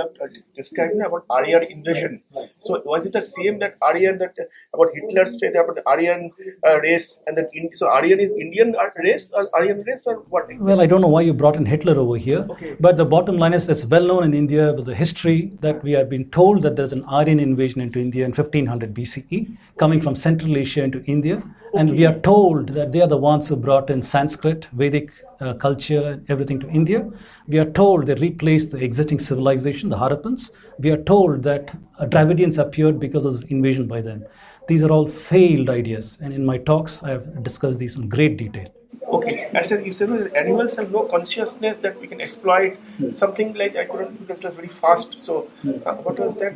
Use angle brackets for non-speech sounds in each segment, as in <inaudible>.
uh, described about Aryan invasion. So was it the same that Aryan that uh, about Hitler's faith about the Aryan uh, race and then so Aryan is Indian race or Aryan race or what? Well, I don't know why you brought in Hitler over here, okay. but the bottom line is it's well known in India with the history that we have been told that there's an Aryan invasion into India in 1500 BCE coming from Central Asia into India and we are told that they are the ones who brought in Sanskrit, Vedic uh, culture, everything to India. We are told they replaced the existing civilization, the Harappans. We are told that uh, Dravidians appeared because of this invasion by them. These are all failed ideas, and in my talks, I have discussed these in great detail. Okay, I said you said that animals have no consciousness that we can exploit. Hmm. Something like I couldn't because it was very fast. So, hmm. uh, what was that?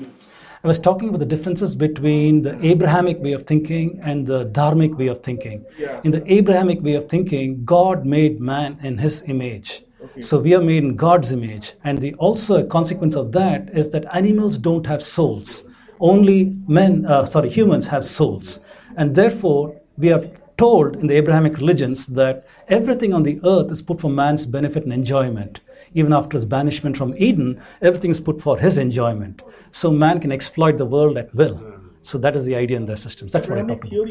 I was talking about the differences between the Abrahamic way of thinking and the Dharmic way of thinking. Yeah. In the Abrahamic way of thinking, God made man in his image. Okay. So we are made in God's image. And the also a consequence of that is that animals don't have souls. Only men, uh, sorry, humans have souls. And therefore, we are told in the Abrahamic religions that everything on the earth is put for man's benefit and enjoyment even after his banishment from Eden, everything is put for his enjoyment. So man can exploit the world at will. So that is the idea in their systems. That's what I talk about.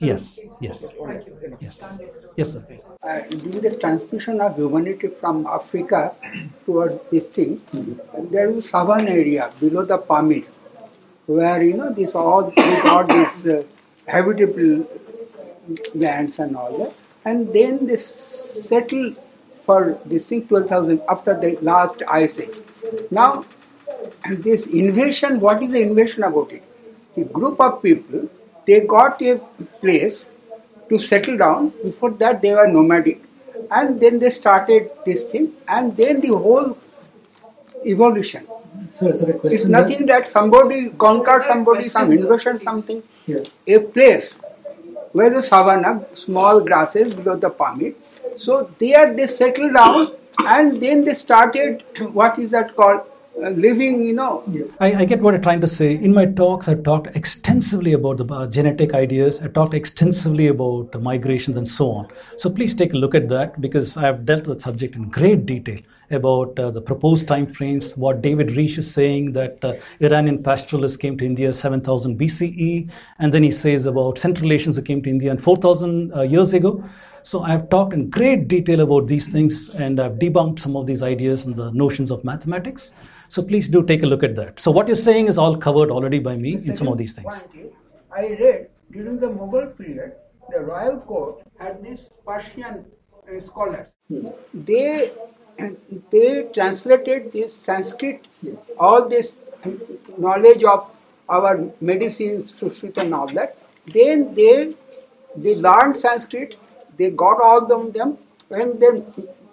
Yes, yes, yes, yes, sir. Uh, during the transmission of humanity from Africa towards this thing, there is a savanna area below the pyramid, where you know this all they got these uh, habitable lands and all that, and then they settle for this thing 12,000 after the last ice age. Now, this invasion, what is the invasion about it? The group of people, they got a place to settle down. Before that, they were nomadic. And then they started this thing, and then the whole evolution. So, so it's nothing that, that somebody conquered somebody, some invasion, something. Yeah. A place where the savanna, small grasses below the pyramid, so there they settled down and then they started <clears throat> what is that called uh, living, you know. I, I, get what you're trying to say. In my talks, I've talked extensively about the uh, genetic ideas. I talked extensively about migrations and so on. So please take a look at that because I've dealt with the subject in great detail about uh, the proposed time frames, what David Reich is saying that uh, Iranian pastoralists came to India 7000 BCE, and then he says about Central Asians who came to India 4000 uh, years ago. So I've talked in great detail about these things and I've debunked some of these ideas and the notions of mathematics. So please do take a look at that. So what you're saying is all covered already by me the in some of these things. I read during the Mughal period, the royal court had these Persian uh, scholars. Hmm. They they translated this Sanskrit, all this knowledge of our medicine, Sushruta and all that. Then they they learned Sanskrit, they got all of them, and then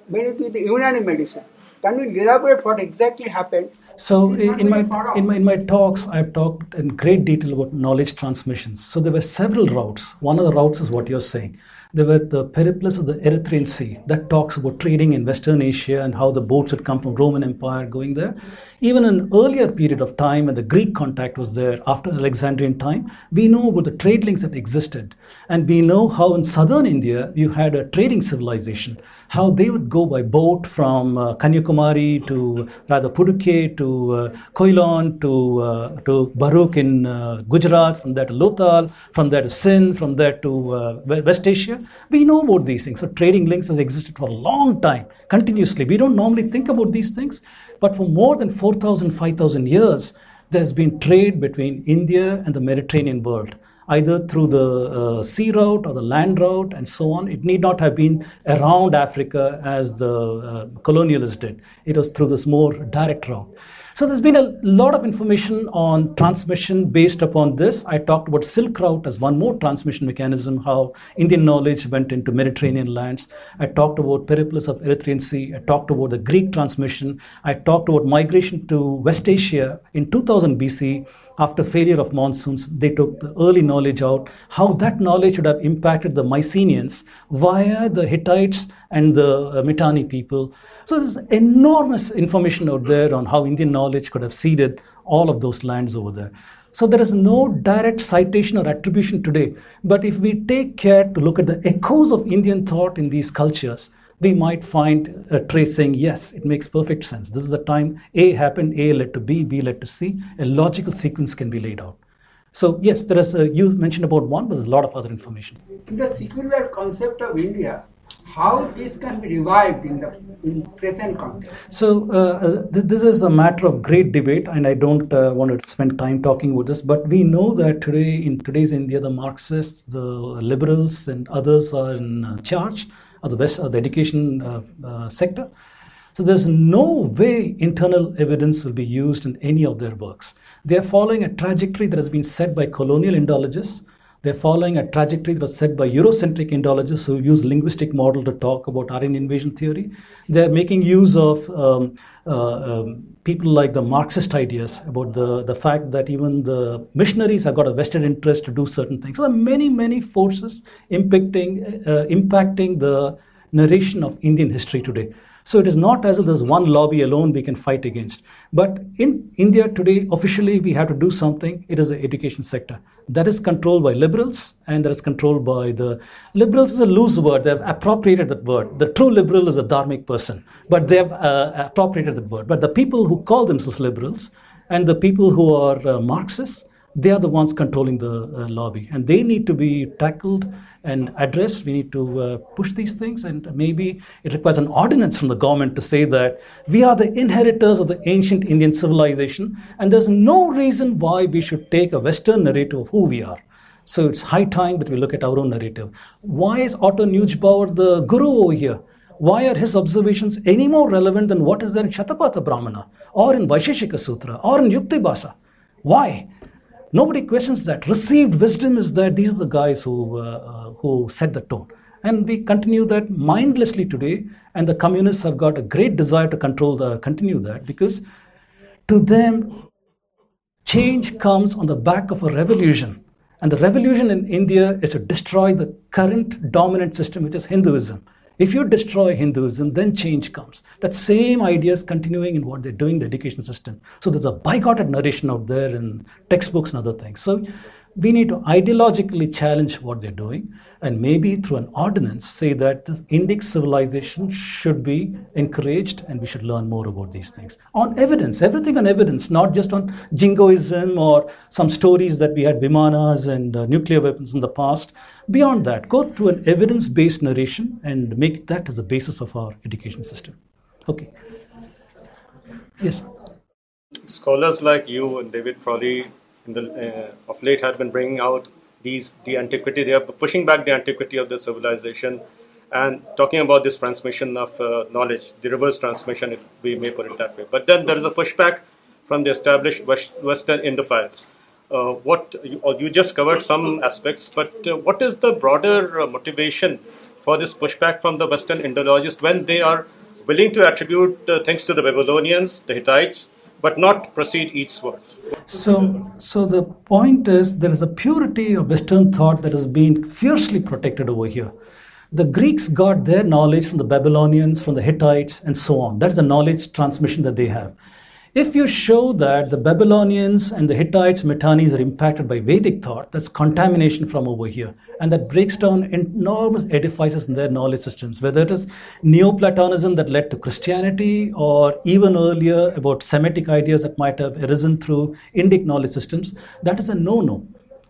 made it with the Unani medicine. Can you elaborate what exactly happened? So in my in my in my talks, I've talked in great detail about knowledge transmissions. So there were several routes. One of the routes is what you're saying. There were the Periplus of the Erythraean Sea that talks about trading in Western Asia and how the boats had come from Roman Empire going there. Even an earlier period of time when the Greek contact was there after Alexandrian time, we know about the trade links that existed. And we know how in southern India you had a trading civilization, how they would go by boat from uh, Kanyakumari to rather Puducherry to uh, Quilon to, uh, to Bharuch in uh, Gujarat, from there to Lothal, from there to Sindh, from there to uh, West Asia. We know about these things. So trading links has existed for a long time, continuously. We don't normally think about these things, but for more than 4,000, 5,000 years, there's been trade between India and the Mediterranean world either through the uh, sea route or the land route and so on. It need not have been around Africa as the uh, colonialists did. It was through this more direct route. So there's been a lot of information on transmission based upon this. I talked about Silk Route as one more transmission mechanism, how Indian knowledge went into Mediterranean lands. I talked about Periplus of Erythraean Sea. I talked about the Greek transmission. I talked about migration to West Asia in 2000 BC after failure of monsoons, they took the early knowledge out, how that knowledge would have impacted the Mycenaeans via the Hittites and the uh, Mitanni people. So there's enormous information out there on how Indian knowledge could have seeded all of those lands over there. So there is no direct citation or attribution today. But if we take care to look at the echoes of Indian thought in these cultures, we might find a trace saying, yes, it makes perfect sense. This is the time A happened, A led to B, B led to C. A logical sequence can be laid out. So, yes, there is a, you mentioned about one, but there's a lot of other information. In the secular concept of India, how this can be revised in the in present context. So uh, th- this is a matter of great debate, and I don't uh, want to spend time talking about this. But we know that today, in today's India, the Marxists, the liberals, and others are in uh, charge of the West, of the education uh, uh, sector. So there's no way internal evidence will be used in any of their works. They are following a trajectory that has been set by colonial Indologists they're following a trajectory that was set by Eurocentric Indologists who use linguistic model to talk about Aryan invasion theory. They're making use of um, uh, um, people like the Marxist ideas about the, the fact that even the missionaries have got a vested interest to do certain things. So there are many, many forces impacting, uh, impacting the narration of Indian history today. So it is not as if there's one lobby alone we can fight against. But in India today, officially, we have to do something. It is the education sector. That is controlled by liberals and that is controlled by the liberals is a loose word. They have appropriated that word. The true liberal is a dharmic person, but they have uh, appropriated that word. But the people who call themselves liberals and the people who are uh, Marxists, they are the ones controlling the uh, lobby and they need to be tackled and addressed. We need to uh, push these things, and maybe it requires an ordinance from the government to say that we are the inheritors of the ancient Indian civilization, and there's no reason why we should take a Western narrative of who we are. So it's high time that we look at our own narrative. Why is Otto the guru over here? Why are his observations any more relevant than what is there in Shatapatha Brahmana or in Vaisheshika Sutra or in Yuktibhasa? Why? Nobody questions that. Received wisdom is that these are the guys who, uh, uh, who set the tone. And we continue that mindlessly today, and the communists have got a great desire to control the continue that because to them change comes on the back of a revolution. And the revolution in India is to destroy the current dominant system, which is Hinduism. If you destroy Hinduism, then change comes. That same idea is continuing in what they're doing in the education system. So there's a bigoted narration out there in textbooks and other things. So we need to ideologically challenge what they're doing and maybe through an ordinance say that the Indic civilization should be encouraged and we should learn more about these things. On evidence, everything on evidence, not just on jingoism or some stories that we had Vimanas and uh, nuclear weapons in the past. Beyond that, go to an evidence based narration and make that as the basis of our education system. Okay. Yes. Scholars like you and David Frawley the, uh, of late have been bringing out these the antiquity. They are pushing back the antiquity of the civilization and talking about this transmission of uh, knowledge, the reverse transmission, if we may put it that way. But then there is a pushback from the established Western Indophiles. Uh, what you, you, just covered some aspects, but uh, what is the broader uh, motivation for this pushback from the Western Indologists when they are willing to attribute uh, things to the Babylonians, the Hittites, but not proceed eastwards. So, so the point is there is a purity of Western thought that is being fiercely protected over here. The Greeks got their knowledge from the Babylonians, from the Hittites, and so on. That's the knowledge transmission that they have. If you show that the Babylonians and the Hittites, Mitannis are impacted by Vedic thought, that's contamination from over here. And that breaks down enormous edifices in their knowledge systems, whether it is Neoplatonism that led to Christianity or even earlier about Semitic ideas that might have arisen through Indic knowledge systems, that is a no no.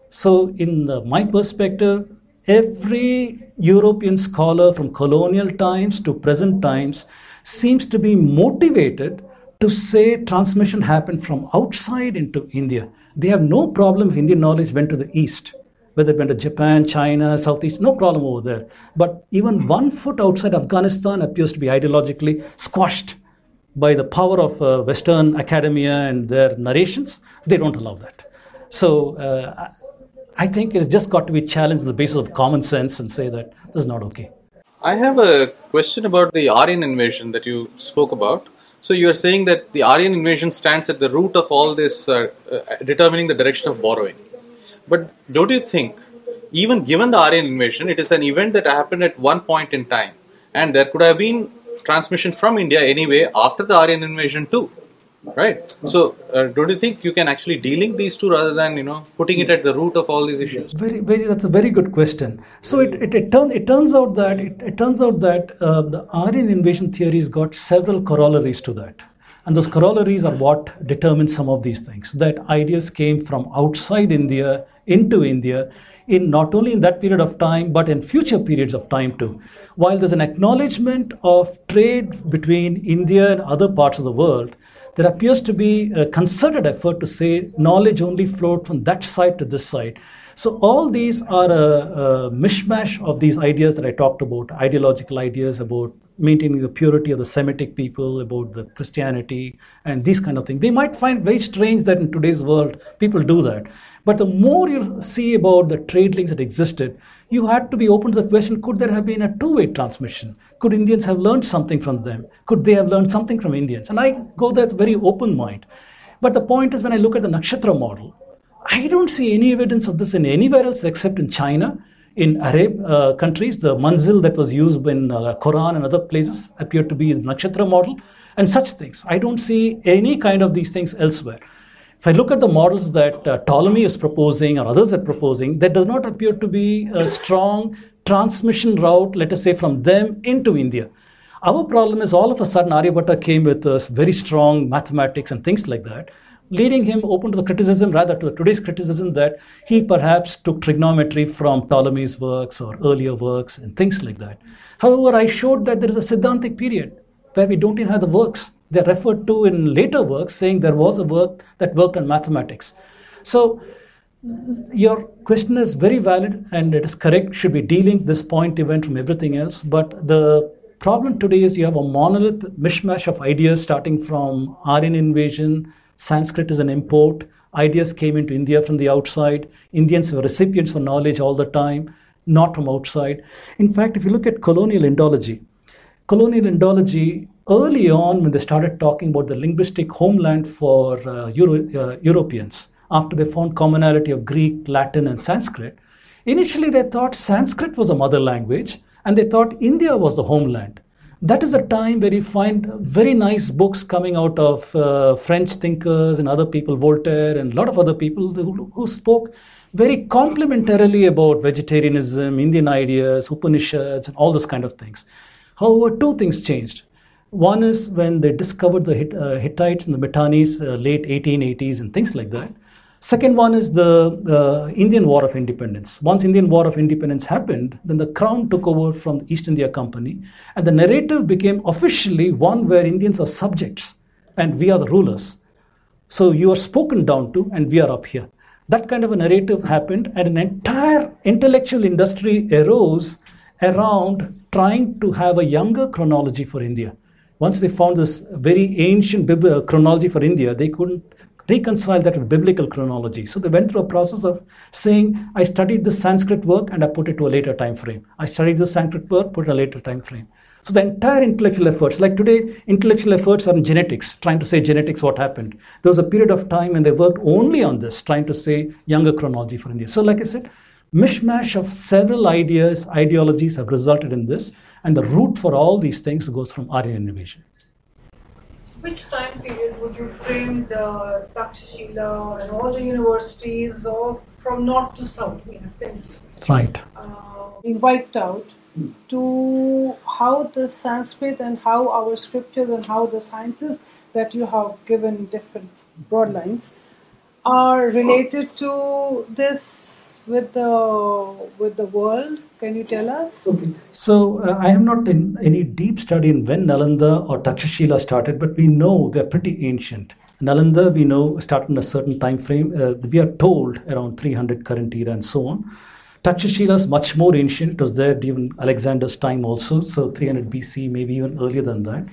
So, in the, my perspective, every European scholar from colonial times to present times seems to be motivated to say transmission happened from outside into India. They have no problem if Indian knowledge went to the east, whether it went to Japan, China, Southeast, no problem over there. But even one foot outside Afghanistan appears to be ideologically squashed by the power of uh, Western academia and their narrations. They don't allow that. So uh, I think it's just got to be challenged on the basis of common sense and say that this is not okay. I have a question about the Aryan invasion that you spoke about. So you are saying that the Aryan invasion stands at the root of all this, uh, uh, determining the direction of borrowing. But don't you think, even given the Aryan invasion, it is an event that happened at one point in time, and there could have been transmission from India anyway after the Aryan invasion too. Right. So, uh, don't you think you can actually delink these two rather than you know putting it at the root of all these issues? Very, very. That's a very good question. So it it, it, turn, it turns out that it, it turns out that uh, the Aryan invasion theories got several corollaries to that, and those corollaries are what determine some of these things. That ideas came from outside India into India, in not only in that period of time but in future periods of time too. While there's an acknowledgement of trade between India and other parts of the world there appears to be a concerted effort to say knowledge only flowed from that side to this side. So all these are a, a, mishmash of these ideas that I talked about, ideological ideas about maintaining the purity of the Semitic people, about the Christianity, and these kind of things. They might find very strange that in today's world people do that. But the more you see about the trade links that existed, you had to be open to the question could there have been a two way transmission? Could Indians have learned something from them? Could they have learned something from Indians? And I go there very open mind. But the point is, when I look at the Nakshatra model, I don't see any evidence of this in anywhere else except in China. In Arab uh, countries, the manzil that was used in uh, Quran and other places appeared to be the nakshatra model and such things. I don't see any kind of these things elsewhere. If I look at the models that uh, Ptolemy is proposing or others are proposing, there does not appear to be a strong transmission route, let us say, from them into India. Our problem is all of a sudden Aryabhatta came with us very strong mathematics and things like that, leading him open to the criticism, rather to today's criticism, that he perhaps took trigonometry from Ptolemy's works or earlier works and things like that. However, I showed that there is a Siddhantic period where we don't even have the works. They're referred to in later works saying there was a work that worked on mathematics. So your question is very valid and it is correct. Should be dealing this point event from everything else. But the problem today is you have a monolith mishmash of ideas starting from Aryan invasion, Sanskrit is an import, ideas came into India from the outside, Indians were recipients of knowledge all the time, not from outside. In fact, if you look at colonial Indology, colonial Indology early on when they started talking about the linguistic homeland for uh, Euro, uh, Europeans, after they found commonality of Greek, Latin, and Sanskrit, initially they thought Sanskrit was a mother language and they thought India was the homeland. That is a time where you find very nice books coming out of uh, French thinkers and other people, Voltaire and a lot of other people who, who spoke very complimentarily about vegetarianism, Indian ideas, Upanishads, and all those kind of things. However, two things changed. One is when they discovered the uh, Hittites and the Mitannis, uh, late 1880s and things like that. Second one is the uh, Indian War of Independence. Once Indian War of Independence happened, then the crown took over from the East India Company, and the narrative became officially one where Indians are subjects and we are the rulers. So you are spoken down to, and we are up here. That kind of a narrative happened, and an entire intellectual industry arose around trying to have a younger chronology for India once they found this very ancient uh, chronology for India, they couldn't reconcile that with biblical chronology. So they went through a process of saying, I studied this Sanskrit work and I put it to a later time frame. I studied this Sanskrit work, put it a later time frame. So the entire intellectual efforts, like today, intellectual efforts are in genetics, trying to say genetics what happened. There was a period of time when they worked only on this, trying to say younger chronology for India. So, like I said, mishmash of several ideas, ideologies have resulted in this. And the root for all these things goes from Aryan invasion. Which time period would you frame the Takshashila and all the universities of from north to south in Right. Uh, being wiped out to how the Sanskrit and how our scriptures and how the sciences that you have given different broad lines are related to this with the with the world? Can you tell us? Okay. So uh, I have not in any deep study in when Nalanda or Takshashila started, but we know they're pretty ancient. Nalanda, we know, started in a certain time frame. Uh, we are told around 300 current era and so on. Takshashila is much more ancient. It was there during Alexander's time also, so 300 BC, maybe even earlier than that.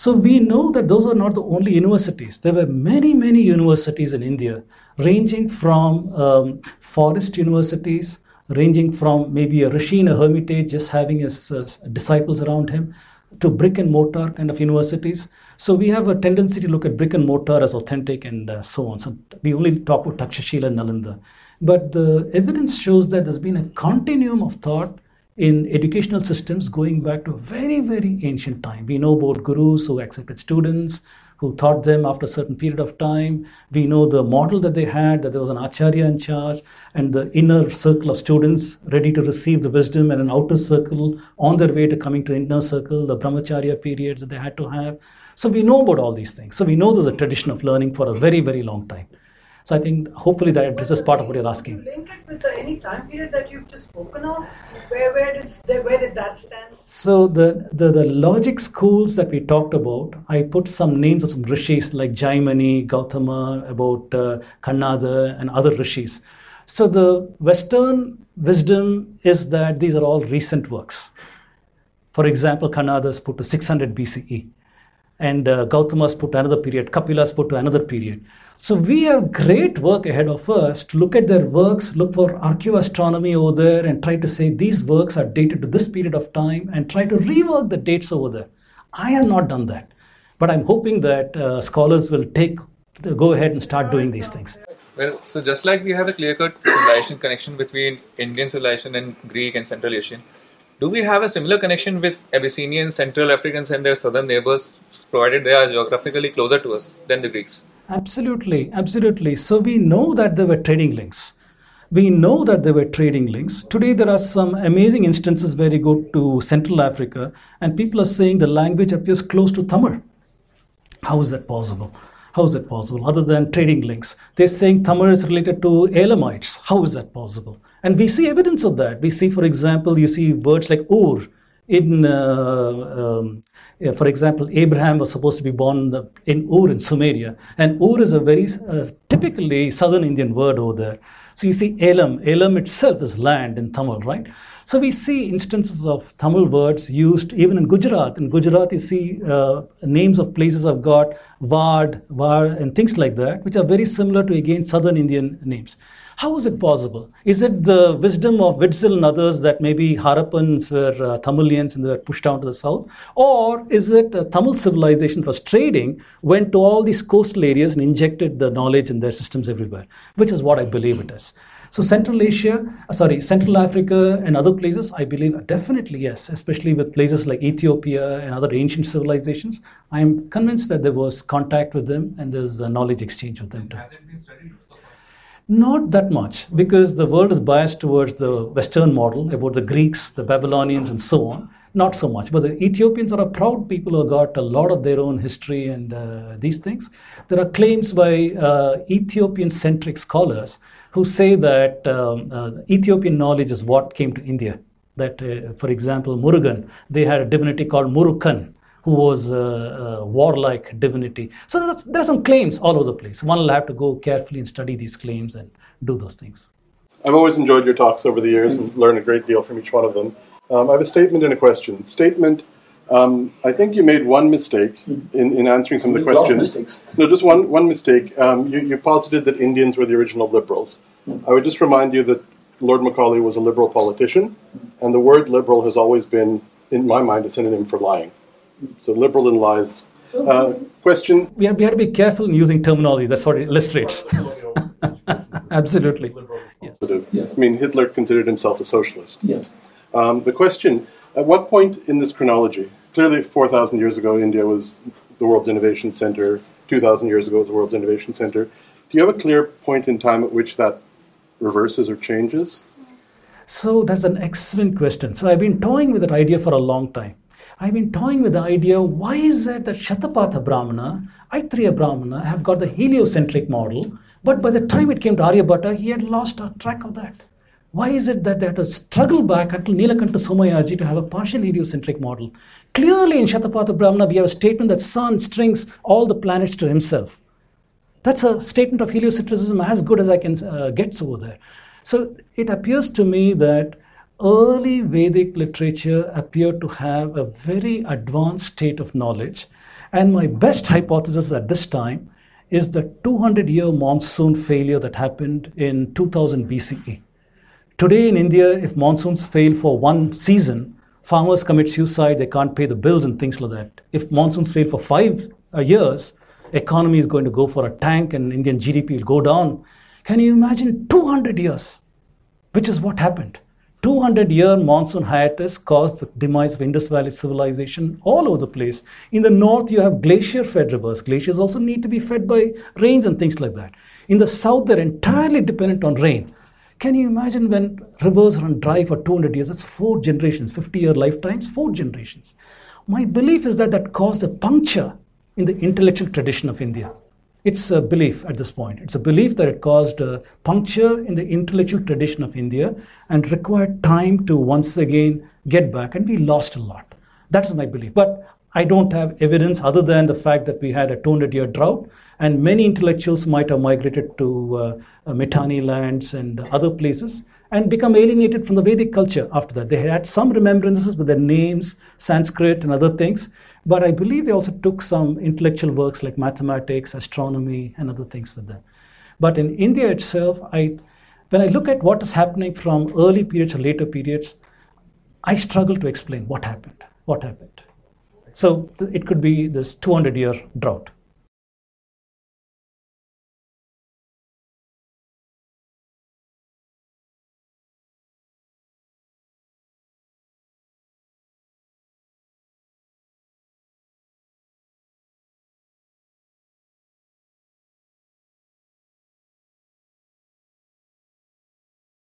So we know that those are not the only universities. There were many, many universities in India, ranging from um, forest universities, ranging from maybe a Rishi in a hermitage just having his uh, disciples around him, to brick and mortar kind of universities. So we have a tendency to look at brick and mortar as authentic and uh, so on. So we only talk about Takshashila and Nalanda. But the evidence shows that there's been a continuum of thought in educational systems going back to a very, very ancient time. We know about gurus who accepted students, who taught them after a certain period of time. We know the model that they had, that there was an acharya in charge, and the inner circle of students ready to receive the wisdom, and an outer circle on their way to coming to inner circle, the brahmacharya periods that they had to have. So we know about all these things. So we know there's a tradition of learning for a very, very long time. So I think hopefully that addresses part of what you're asking. Link it with the, any time period that you've just spoken of. Where where did where did that stand? So the, the the logic schools that we talked about, I put some names of some rishis like Jaimini, Gautama, about uh, Kanada and other rishis. So the Western wisdom is that these are all recent works. For example, Kanada is put to 600 BCE, and uh, is put to another period, Kapila is put to another period. So we have great work ahead of us to look at their works, look for archaeoastronomy over there, and try to say these works are dated to this period of time, and try to rework the dates over there. I have not done that, but I'm hoping that uh, scholars will take go ahead and start doing these things. Well, so just like we have a clear-cut civilization connection between Indian civilization and Greek and Central Asian, do we have a similar connection with Abyssinians, Central Africans, and their southern neighbors, provided they are geographically closer to us than the Greeks? Absolutely, absolutely. So we know that there were trading links. We know that there were trading links. Today, there are some amazing instances where you go to Central Africa and people are saying the language appears close to Tamil. How is that possible? How is that possible? Other than trading links, they're saying Tamil is related to Elamites. How is that possible? And we see evidence of that. We see, for example, you see words like Ur in, uh, um, yeah, for example, Abraham was supposed to be born in Ur in Sumeria, and Ur is a very uh, typically southern Indian word over there. So you see Elam, Elam itself is land in Tamil, right? So we see instances of Tamil words used even in Gujarat. In Gujarat, you see uh, names of places have got Wad, Var, and things like that, which are very similar to again southern Indian names. How is it possible? Is it the wisdom of Witzel and others that maybe Harappans were uh, Tamilians and they were pushed down to the south? Or is it a Tamil civilization was trading, went to all these coastal areas and injected the knowledge in their systems everywhere? Which is what I believe it is. So Central Asia, uh, sorry, Central Africa and other places, I believe definitely yes, especially with places like Ethiopia and other ancient civilizations. I am convinced that there was contact with them and there's a knowledge exchange with them too. Not that much, because the world is biased towards the Western model about the Greeks, the Babylonians, and so on. Not so much. But the Ethiopians are a proud people who got a lot of their own history and uh, these things. There are claims by uh, Ethiopian centric scholars who say that um, uh, Ethiopian knowledge is what came to India. That, uh, for example, Murugan, they had a divinity called Murukan, who was a, a warlike divinity. So there are some claims all over the place. One will have to go carefully and study these claims and do those things. I've always enjoyed your talks over the years and learned a great deal from each one of them. Um, I have a statement and a question. Statement. Um, I think you made one mistake in, in answering some of the questions. No, just one one mistake. Um, you, you posited that Indians were the original liberals. I would just remind you that Lord Macaulay was a liberal politician, and the word liberal has always been, in my mind, a synonym for lying. So liberal and lies. Uh, question? We have, we have to be careful in using terminology. That's what it illustrates. <laughs> <laughs> Absolutely. Yes. yes. I mean, Hitler considered himself a socialist. Yes. Um, the question, at what point in this chronology, clearly 4,000 years ago, India was the world's innovation center, 2,000 years ago, it was the world's innovation center. Do you have a clear point in time at which that reverses or changes? So that's an excellent question. So I've been toying with that idea for a long time. I've been toying with the idea why is it that Shatapatha Brahmana, Aitareya Brahmana have got the heliocentric model, but by the time it came to Aryabhatta, he had lost track of that. Why is it that they had to struggle back until Nilakanta Somayaji to have a partial heliocentric model? Clearly, in Shatapatha Brahmana, we have a statement that Sun strings all the planets to himself. That's a statement of heliocentrism as good as I can uh, get over there. So it appears to me that early Vedic literature appeared to have a very advanced state of knowledge. And my best hypothesis at this time is the 200 year monsoon failure that happened in 2000 BCE. Today in India, if monsoons fail for one season, farmers commit suicide, they can't pay the bills and things like that. If monsoons fail for five uh, years, economy is going to go for a tank and Indian GDP will go down. Can you imagine 200 years? Which is what happened. 200 year monsoon hiatus caused the demise of Indus Valley civilization all over the place. In the north, you have glacier fed rivers. Glaciers also need to be fed by rains and things like that. In the south, they're entirely dependent on rain. Can you imagine when rivers run dry for 200 years? That's four generations, 50 year lifetimes, four generations. My belief is that that caused a puncture in the intellectual tradition of India. It's a belief at this point. It's a belief that it caused a puncture in the intellectual tradition of India and required time to once again get back, and we lost a lot. That's my belief. But I don't have evidence other than the fact that we had a 200 year drought, and many intellectuals might have migrated to uh, Mitanni lands and other places and become alienated from the Vedic culture after that. They had some remembrances with their names, Sanskrit, and other things, but I believe they also took some intellectual works like mathematics, astronomy, and other things with them. But in India itself, I, when I look at what is happening from early periods or later periods, I struggle to explain what happened. What happened? So it could be this 200 year drought.